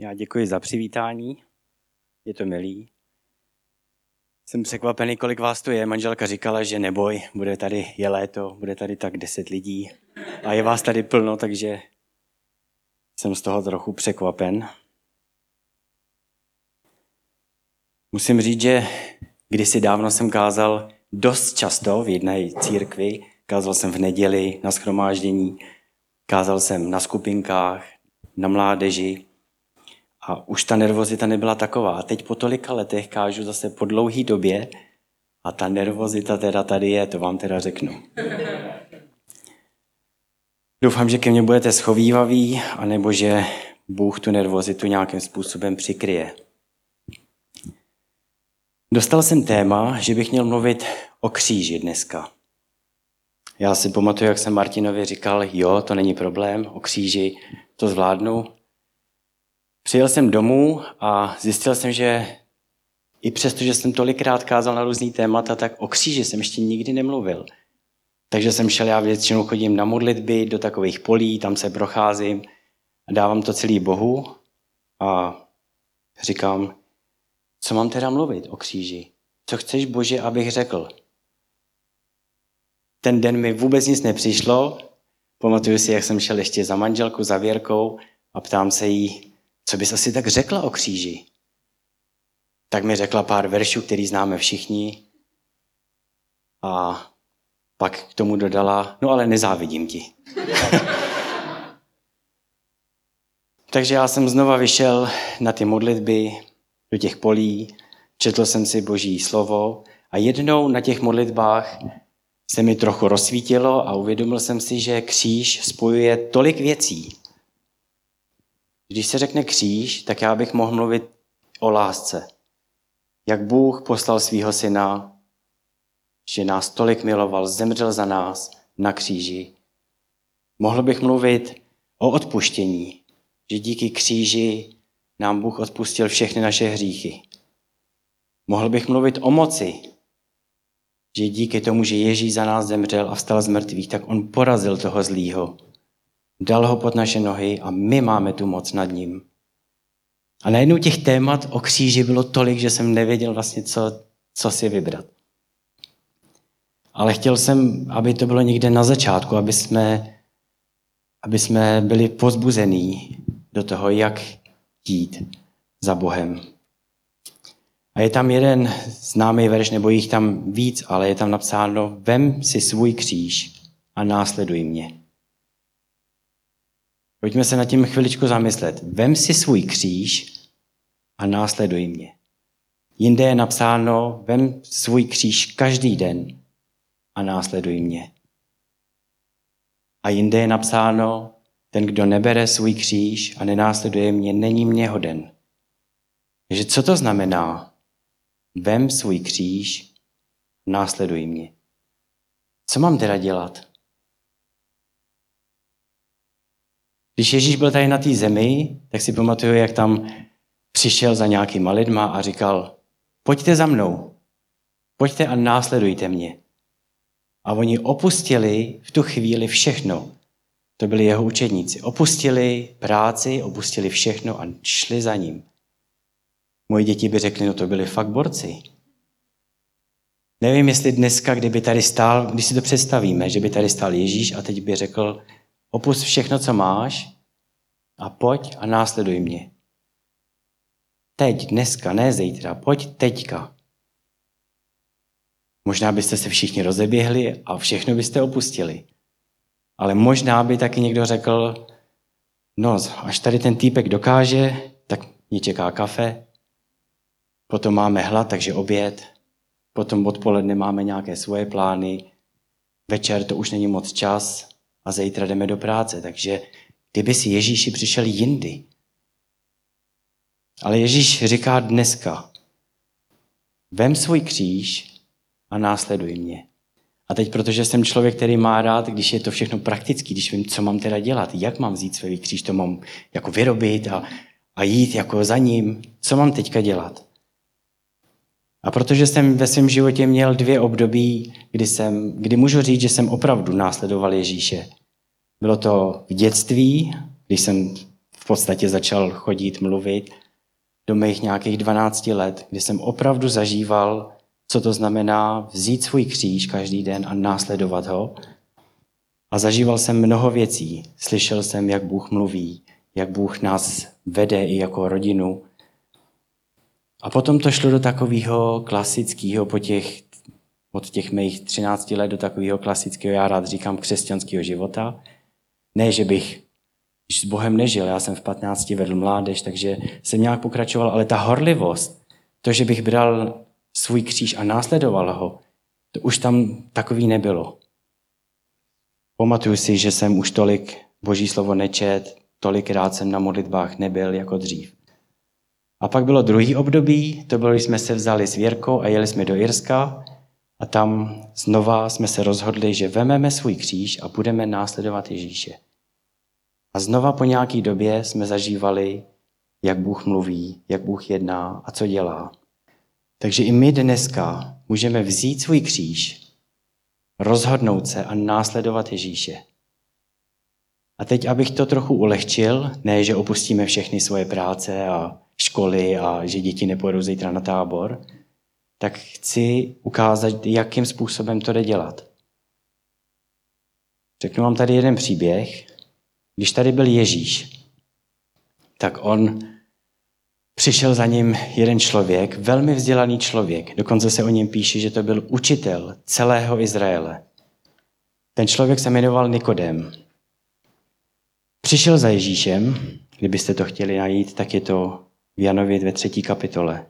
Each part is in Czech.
Já děkuji za přivítání, je to milý. Jsem překvapený, kolik vás tu je. Manželka říkala, že neboj, bude tady, je léto, bude tady tak deset lidí a je vás tady plno, takže jsem z toho trochu překvapen. Musím říct, že kdysi dávno jsem kázal dost často v jedné církvi. Kázal jsem v neděli na schromáždění, kázal jsem na skupinkách, na mládeži, a už ta nervozita nebyla taková. A teď po tolika letech kážu zase po dlouhý době a ta nervozita teda tady je, to vám teda řeknu. Doufám, že ke mně budete schovývaví, anebo že Bůh tu nervozitu nějakým způsobem přikryje. Dostal jsem téma, že bych měl mluvit o kříži dneska. Já si pamatuju, jak jsem Martinovi říkal, jo, to není problém, o kříži to zvládnu. Přijel jsem domů a zjistil jsem, že i přesto, že jsem tolikrát kázal na různý témata, tak o kříži jsem ještě nikdy nemluvil. Takže jsem šel, já většinou chodím na modlitby do takových polí, tam se procházím a dávám to celý Bohu a říkám, co mám teda mluvit o kříži? Co chceš, Bože, abych řekl? Ten den mi vůbec nic nepřišlo. Pamatuju si, jak jsem šel ještě za manželku, za Věrkou a ptám se jí, co bys asi tak řekla o kříži? Tak mi řekla pár veršů, který známe všichni. A pak k tomu dodala, no ale nezávidím ti. Takže já jsem znova vyšel na ty modlitby, do těch polí, četl jsem si boží slovo a jednou na těch modlitbách se mi trochu rozsvítilo a uvědomil jsem si, že kříž spojuje tolik věcí. Když se řekne kříž, tak já bych mohl mluvit o lásce. Jak Bůh poslal svého syna, že nás tolik miloval, zemřel za nás na kříži. Mohl bych mluvit o odpuštění, že díky kříži nám Bůh odpustil všechny naše hříchy. Mohl bych mluvit o moci, že díky tomu, že Ježíš za nás zemřel a vstal z mrtvých, tak on porazil toho zlýho dal ho pod naše nohy a my máme tu moc nad ním. A najednou těch témat o kříži bylo tolik, že jsem nevěděl vlastně, co, co si vybrat. Ale chtěl jsem, aby to bylo někde na začátku, aby jsme, aby jsme byli pozbuzení do toho, jak jít za Bohem. A je tam jeden známý verš, nebo jich tam víc, ale je tam napsáno, vem si svůj kříž a následuj mě. Pojďme se nad tím chviličku zamyslet. Vem si svůj kříž a následuj mě. Jinde je napsáno, vem svůj kříž každý den a následuj mě. A jinde je napsáno, ten, kdo nebere svůj kříž a nenásleduje mě, není mě hoden. Takže co to znamená? Vem svůj kříž, následuj mě. Co mám teda dělat? Když Ježíš byl tady na té zemi, tak si pamatuju, jak tam přišel za nějakýma lidma a říkal, pojďte za mnou, pojďte a následujte mě. A oni opustili v tu chvíli všechno. To byli jeho učedníci. Opustili práci, opustili všechno a šli za ním. Moji děti by řekli, no to byli fakt borci. Nevím, jestli dneska, kdyby tady stál, když si to představíme, že by tady stál Ježíš a teď by řekl, Opust všechno, co máš a pojď a následuj mě. Teď, dneska, ne zítra, pojď teďka. Možná byste se všichni rozeběhli a všechno byste opustili. Ale možná by taky někdo řekl, no, až tady ten týpek dokáže, tak mě čeká kafe, potom máme hlad, takže oběd, potom odpoledne máme nějaké svoje plány, večer to už není moc čas, a zítra jdeme do práce. Takže kdyby si Ježíši přišel jindy. Ale Ježíš říká dneska, vem svůj kříž a následuj mě. A teď, protože jsem člověk, který má rád, když je to všechno praktický, když vím, co mám teda dělat, jak mám vzít svůj kříž, to mám jako vyrobit a, a jít jako za ním, co mám teďka dělat. A protože jsem ve svém životě měl dvě období, kdy, jsem, kdy můžu říct, že jsem opravdu následoval Ježíše. Bylo to v dětství, když jsem v podstatě začal chodit, mluvit do mých nějakých 12 let, kdy jsem opravdu zažíval, co to znamená vzít svůj kříž každý den a následovat ho. A zažíval jsem mnoho věcí. Slyšel jsem, jak Bůh mluví, jak Bůh nás vede i jako rodinu. A potom to šlo do takového klasického, po těch, od těch mých 13 let do takového klasického, já rád říkám, křesťanského života. Ne, že bych s Bohem nežil, já jsem v 15 vedl mládež, takže jsem nějak pokračoval, ale ta horlivost, to, že bych bral svůj kříž a následoval ho, to už tam takový nebylo. Pamatuju si, že jsem už tolik boží slovo nečet, tolikrát jsem na modlitbách nebyl jako dřív. A pak bylo druhý období, to bylo, když jsme se vzali s Věrkou a jeli jsme do Irska a tam znova jsme se rozhodli, že vememe svůj kříž a budeme následovat Ježíše. A znova po nějaké době jsme zažívali, jak Bůh mluví, jak Bůh jedná a co dělá. Takže i my dneska můžeme vzít svůj kříž, rozhodnout se a následovat Ježíše. A teď, abych to trochu ulehčil, ne, že opustíme všechny svoje práce a školy a že děti nepůjdou zítra na tábor, tak chci ukázat, jakým způsobem to jde dělat. Řeknu vám tady jeden příběh. Když tady byl Ježíš, tak on přišel za ním jeden člověk, velmi vzdělaný člověk. Dokonce se o něm píše, že to byl učitel celého Izraele. Ten člověk se jmenoval Nikodem. Přišel za Ježíšem, kdybyste to chtěli najít, tak je to v Janově ve třetí kapitole.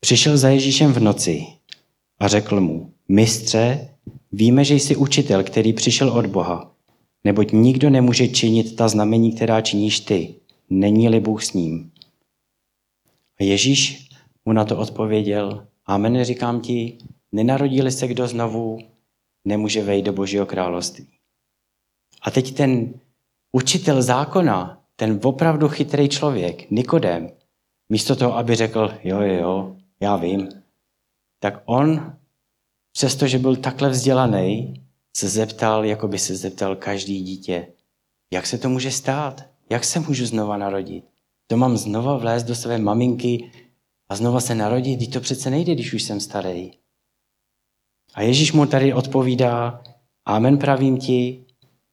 Přišel za Ježíšem v noci a řekl mu, mistře, víme, že jsi učitel, který přišel od Boha, neboť nikdo nemůže činit ta znamení, která činíš ty, není-li Bůh s ním. A Ježíš mu na to odpověděl, amen, říkám ti, nenarodili se kdo znovu, nemůže vejít do Božího království. A teď ten učitel zákona, ten opravdu chytrý člověk, Nikodem, místo toho, aby řekl, jo, jo, jo, já vím, tak on, přestože byl takhle vzdělaný, se zeptal, jako by se zeptal každý dítě, jak se to může stát? Jak se můžu znova narodit? To mám znova vlézt do své maminky a znova se narodit? Teď to přece nejde, když už jsem starý. A Ježíš mu tady odpovídá, amen pravím ti,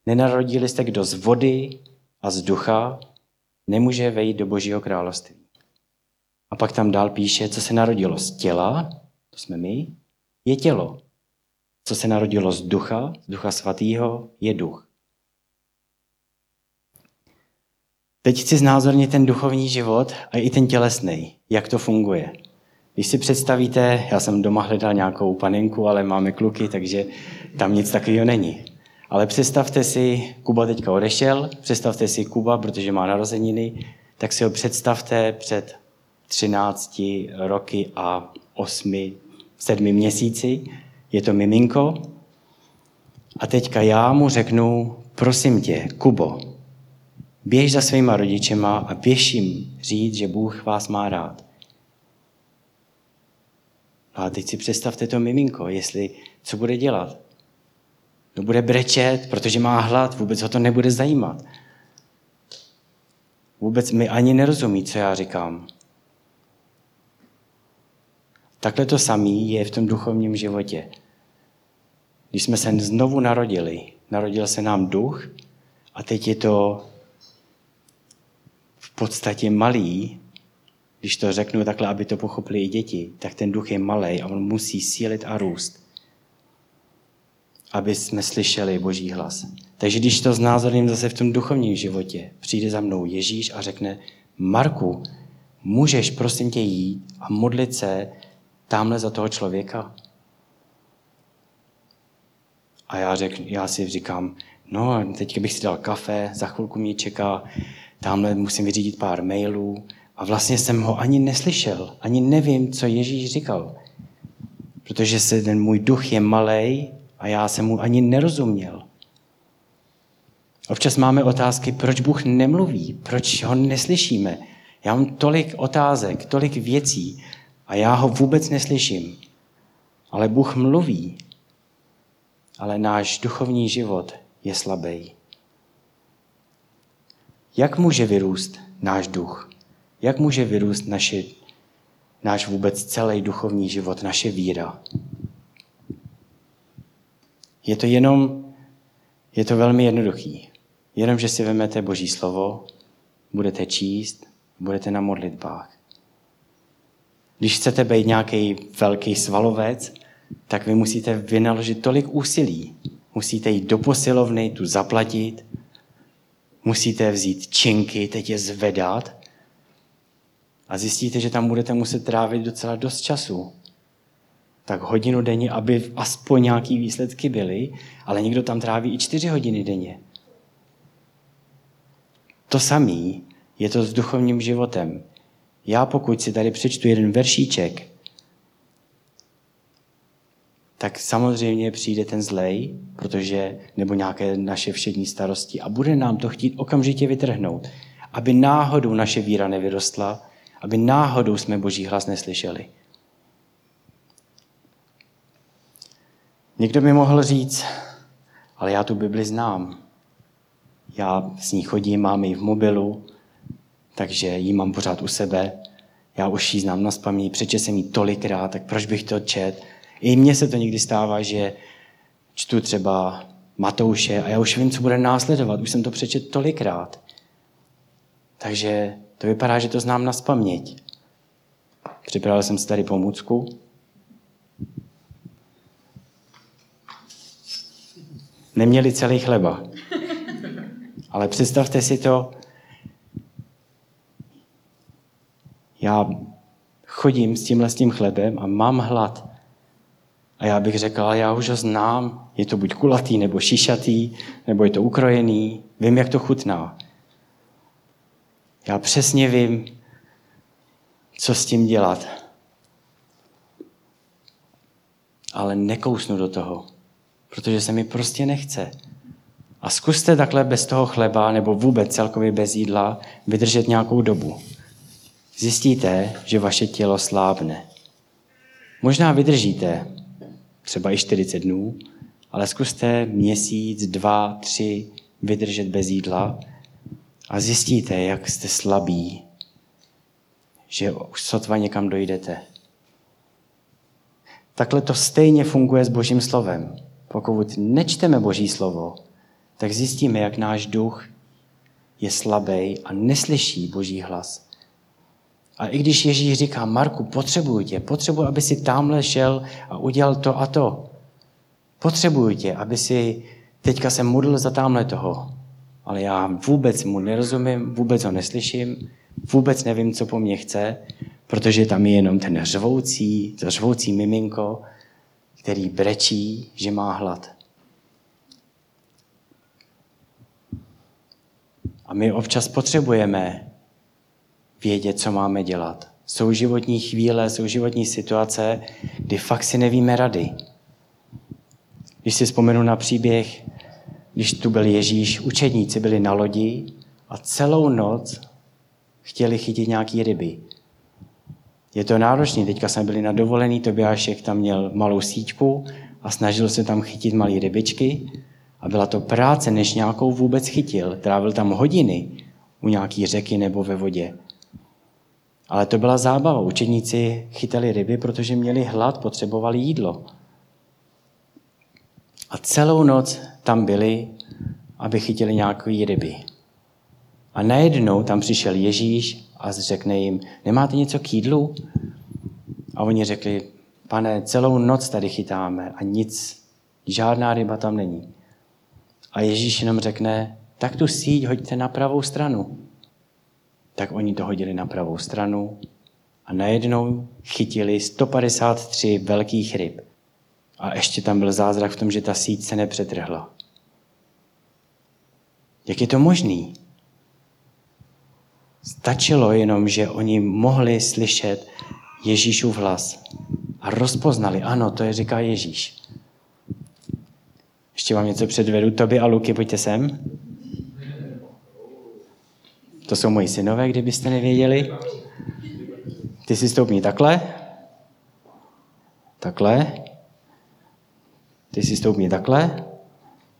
nenarodili jste kdo z vody a z ducha, nemůže vejít do Božího království. A pak tam dál píše, co se narodilo z těla, to jsme my, je tělo. Co se narodilo z ducha, z ducha svatého, je duch. Teď chci znázornit ten duchovní život a i ten tělesný, jak to funguje. Když si představíte, já jsem doma hledal nějakou panenku, ale máme kluky, takže tam nic takového není. Ale představte si, Kuba teďka odešel, představte si Kuba, protože má narozeniny, tak si ho představte před 13 roky a 8, 7 měsíci. Je to miminko. A teďka já mu řeknu, prosím tě, Kubo, běž za svýma rodičema a běž jim říct, že Bůh vás má rád. A teď si představte to miminko, jestli, co bude dělat. No bude brečet, protože má hlad, vůbec ho to nebude zajímat. Vůbec mi ani nerozumí, co já říkám. Takhle to samý je v tom duchovním životě. Když jsme se znovu narodili, narodil se nám duch a teď je to v podstatě malý, když to řeknu takhle, aby to pochopili i děti, tak ten duch je malý a on musí sílit a růst, aby jsme slyšeli Boží hlas. Takže když to znázorním zase v tom duchovním životě, přijde za mnou Ježíš a řekne, Marku, můžeš prosím tě jít a modlit se tamhle za toho člověka? A já, řek, já si říkám, no, teď bych si dal kafe, za chvilku mě čeká, tamhle musím vyřídit pár mailů, a vlastně jsem ho ani neslyšel, ani nevím, co Ježíš říkal. Protože se ten můj duch je malý a já jsem mu ani nerozuměl. Občas máme otázky, proč Bůh nemluví, proč ho neslyšíme. Já mám tolik otázek, tolik věcí a já ho vůbec neslyším. Ale Bůh mluví, ale náš duchovní život je slabý. Jak může vyrůst náš duch? Jak může vyrůst naše, náš vůbec celý duchovní život, naše víra? Je to jenom, je to velmi jednoduchý. Jenom, že si vezmete Boží slovo, budete číst, budete na modlitbách. Když chcete být nějaký velký svalovec, tak vy musíte vynaložit tolik úsilí. Musíte jít do posilovny, tu zaplatit, musíte vzít činky, teď je zvedat a zjistíte, že tam budete muset trávit docela dost času. Tak hodinu denně, aby aspoň nějaký výsledky byly, ale někdo tam tráví i čtyři hodiny denně. To samý je to s duchovním životem. Já pokud si tady přečtu jeden veršíček, tak samozřejmě přijde ten zlej, protože, nebo nějaké naše všední starosti a bude nám to chtít okamžitě vytrhnout, aby náhodou naše víra nevyrostla, aby náhodou jsme Boží hlas neslyšeli. Někdo by mohl říct, ale já tu Bibli znám. Já s ní chodím, mám ji v mobilu, takže ji mám pořád u sebe. Já už ji znám na spaměť, přeče jsem ji tolikrát, tak proč bych to čet? I mně se to někdy stává, že čtu třeba Matouše a já už vím, co bude následovat. Už jsem to přečet tolikrát. Takže to vypadá, že to znám na spaměť. Připravil jsem si tady pomůcku. Neměli celý chleba. Ale představte si to, já chodím s tímhle s tím chlebem a mám hlad. A já bych řekl, já už ho znám, je to buď kulatý, nebo šišatý, nebo je to ukrojený, vím, jak to chutná. Já přesně vím, co s tím dělat. Ale nekousnu do toho, protože se mi prostě nechce. A zkuste takhle bez toho chleba nebo vůbec celkově bez jídla vydržet nějakou dobu. Zjistíte, že vaše tělo slábne. Možná vydržíte třeba i 40 dnů, ale zkuste měsíc, dva, tři vydržet bez jídla a zjistíte, jak jste slabí, že už sotva někam dojdete. Takhle to stejně funguje s Božím slovem. Pokud nečteme Boží slovo, tak zjistíme, jak náš duch je slabý a neslyší Boží hlas. A i když Ježíš říká, Marku, potřebuji tě, potřebuji, aby si tamhle šel a udělal to a to. Potřebuji tě, aby si teďka se modlil za tamhle toho. Ale já vůbec mu nerozumím, vůbec ho neslyším, vůbec nevím, co po mně chce, protože tam je jenom ten řvoucí, to řvoucí miminko, který brečí, že má hlad. A my občas potřebujeme vědět, co máme dělat. Jsou životní chvíle, jsou životní situace, kdy fakt si nevíme rady. Když si vzpomenu na příběh, když tu byl Ježíš, učedníci byli na lodi a celou noc chtěli chytit nějaký ryby. Je to náročné, teďka jsme byli na dovolený, Tobiášek tam měl malou síťku a snažil se tam chytit malé rybičky a byla to práce, než nějakou vůbec chytil. Trávil tam hodiny u nějaký řeky nebo ve vodě. Ale to byla zábava. Učeníci chytali ryby, protože měli hlad, potřebovali jídlo. A celou noc tam byli, aby chytili nějaké ryby. A najednou tam přišel Ježíš a řekne jim, nemáte něco k jídlu? A oni řekli, pane, celou noc tady chytáme a nic, žádná ryba tam není. A Ježíš jenom řekne, tak tu síť hoďte na pravou stranu tak oni to hodili na pravou stranu a najednou chytili 153 velkých ryb. A ještě tam byl zázrak v tom, že ta síť se nepřetrhla. Jak je to možný? Stačilo jenom, že oni mohli slyšet Ježíšův hlas a rozpoznali, ano, to je říká Ježíš. Ještě vám něco předvedu. Toby a Luky, pojďte sem. To jsou moji synové, kdybyste nevěděli. Ty si stoupni takhle. Takhle. Ty si stoupni takhle.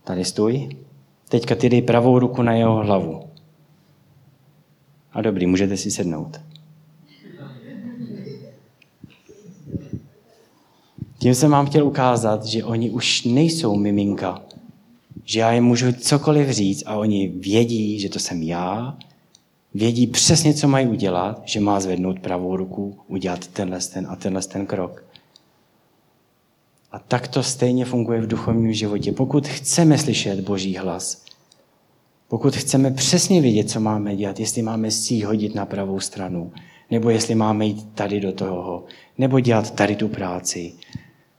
Tady stůj. Teďka ty dej pravou ruku na jeho hlavu. A dobrý, můžete si sednout. Tím jsem vám chtěl ukázat, že oni už nejsou miminka. Že já jim můžu cokoliv říct a oni vědí, že to jsem já, vědí přesně, co mají udělat, že má zvednout pravou ruku, udělat tenhle ten a tenhle ten krok. A tak to stejně funguje v duchovním životě. Pokud chceme slyšet Boží hlas, pokud chceme přesně vědět, co máme dělat, jestli máme si hodit na pravou stranu, nebo jestli máme jít tady do toho, nebo dělat tady tu práci,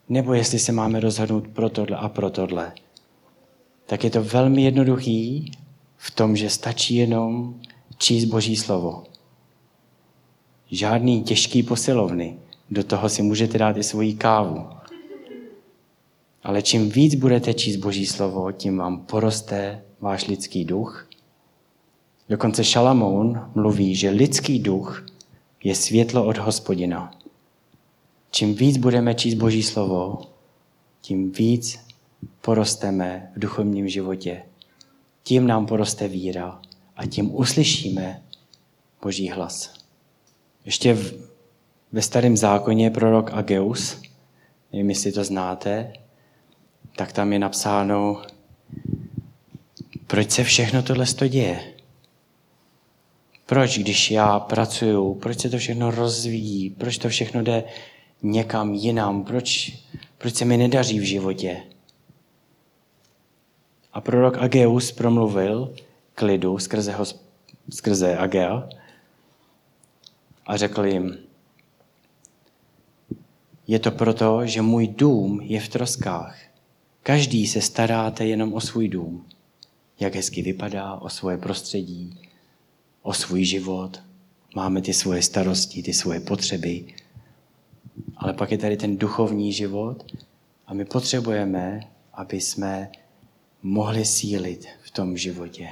nebo jestli se máme rozhodnout pro tohle a pro tohle, tak je to velmi jednoduchý v tom, že stačí jenom číst Boží slovo. Žádný těžký posilovny. Do toho si můžete dát i svoji kávu. Ale čím víc budete číst Boží slovo, tím vám poroste váš lidský duch. Dokonce Šalamoun mluví, že lidský duch je světlo od hospodina. Čím víc budeme číst Boží slovo, tím víc porosteme v duchovním životě. Tím nám poroste víra a tím uslyšíme Boží hlas. Ještě v, ve starém zákoně prorok Ageus, nevím, jestli to znáte, tak tam je napsáno, proč se všechno tohle děje. Proč, když já pracuju, proč se to všechno rozvíjí, proč to všechno jde někam jinam, proč, proč se mi nedaří v životě. A prorok Ageus promluvil k lidu skrze, ho, skrze Agea a řekl jim, je to proto, že můj dům je v troskách. Každý se staráte jenom o svůj dům. Jak hezky vypadá, o svoje prostředí, o svůj život. Máme ty svoje starosti, ty svoje potřeby. Ale pak je tady ten duchovní život a my potřebujeme, aby jsme mohli sílit v tom životě.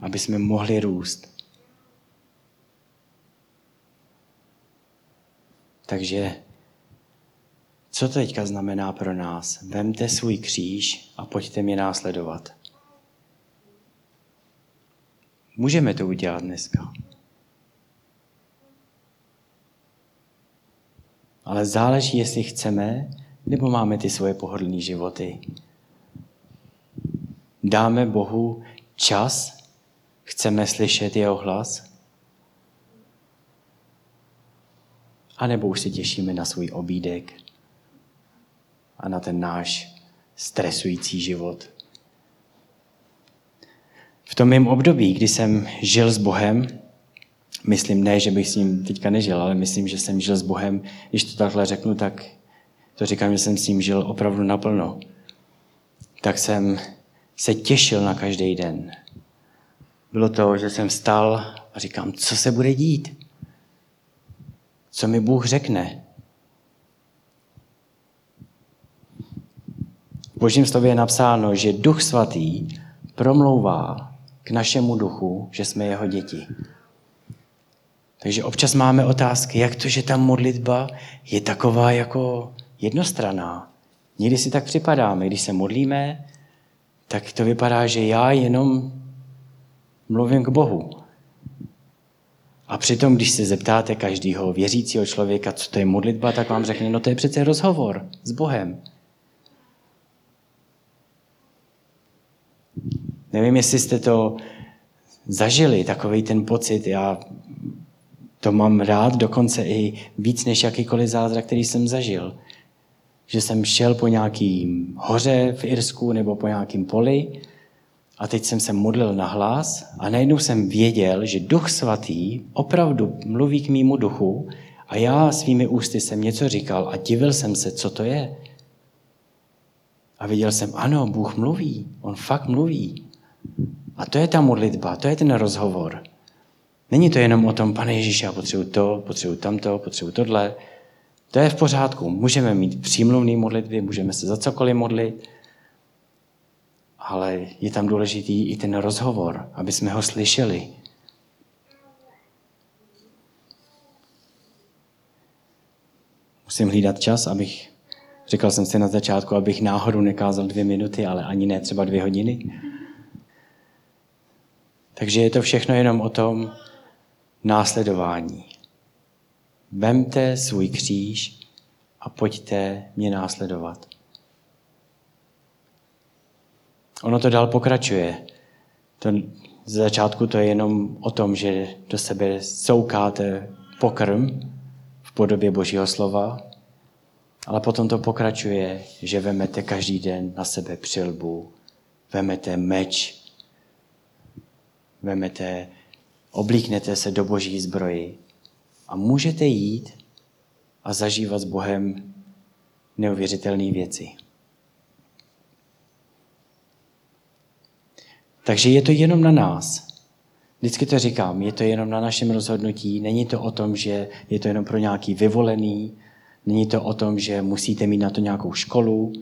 Aby jsme mohli růst. Takže co to teďka znamená pro nás? Vemte svůj kříž a pojďte mě následovat. Můžeme to udělat dneska. Ale záleží, jestli chceme, nebo máme ty svoje pohodlné životy. Dáme Bohu čas, chceme slyšet jeho hlas, a nebo už se těšíme na svůj obídek a na ten náš stresující život. V tom mém období, kdy jsem žil s Bohem, myslím ne, že bych s ním teďka nežil, ale myslím, že jsem žil s Bohem, když to takhle řeknu, tak to říkám, že jsem s ním žil opravdu naplno. Tak jsem se těšil na každý den. Bylo to, že jsem vstal a říkám, co se bude dít? Co mi Bůh řekne? V Božím slově je napsáno, že Duch Svatý promlouvá k našemu duchu, že jsme jeho děti. Takže občas máme otázky, jak to, že ta modlitba je taková jako jednostraná. Někdy si tak připadáme, když se modlíme, tak to vypadá, že já jenom mluvím k Bohu. A přitom, když se zeptáte každého věřícího člověka, co to je modlitba, tak vám řekne, no to je přece rozhovor s Bohem. Nevím, jestli jste to zažili, takový ten pocit. Já to mám rád dokonce i víc než jakýkoliv zázrak, který jsem zažil. Že jsem šel po nějakým hoře v Irsku nebo po nějakém poli a teď jsem se modlil na hlas a najednou jsem věděl, že Duch Svatý opravdu mluví k mýmu duchu a já svými ústy jsem něco říkal a divil jsem se, co to je. A viděl jsem, ano, Bůh mluví, On fakt mluví. A to je ta modlitba, to je ten rozhovor. Není to jenom o tom, pane Ježíši, já potřebuji to, potřebuji tamto, potřebuji tohle. To je v pořádku. Můžeme mít přímluvné modlitby, můžeme se za cokoliv modlit, ale je tam důležitý i ten rozhovor, aby jsme ho slyšeli. Musím hlídat čas, abych, říkal jsem si na začátku, abych náhodou nekázal dvě minuty, ale ani ne třeba dvě hodiny. Takže je to všechno jenom o tom následování. Vemte svůj kříž a pojďte mě následovat. Ono to dál pokračuje. To, z začátku to je jenom o tom, že do sebe soukáte pokrm v podobě Božího slova, ale potom to pokračuje, že vemete každý den na sebe přilbu, vemete meč, vemete, oblíknete se do Boží zbroji a můžete jít a zažívat s Bohem neuvěřitelné věci. Takže je to jenom na nás. Vždycky to říkám, je to jenom na našem rozhodnutí, není to o tom, že je to jenom pro nějaký vyvolený, není to o tom, že musíte mít na to nějakou školu,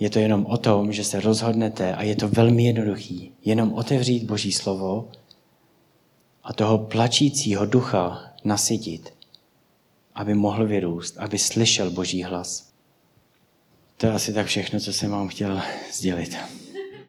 je to jenom o tom, že se rozhodnete a je to velmi jednoduchý. Jenom otevřít Boží slovo a toho plačícího ducha nasytit, aby mohl vyrůst, aby slyšel Boží hlas. To je asi tak všechno, co jsem vám chtěl sdělit.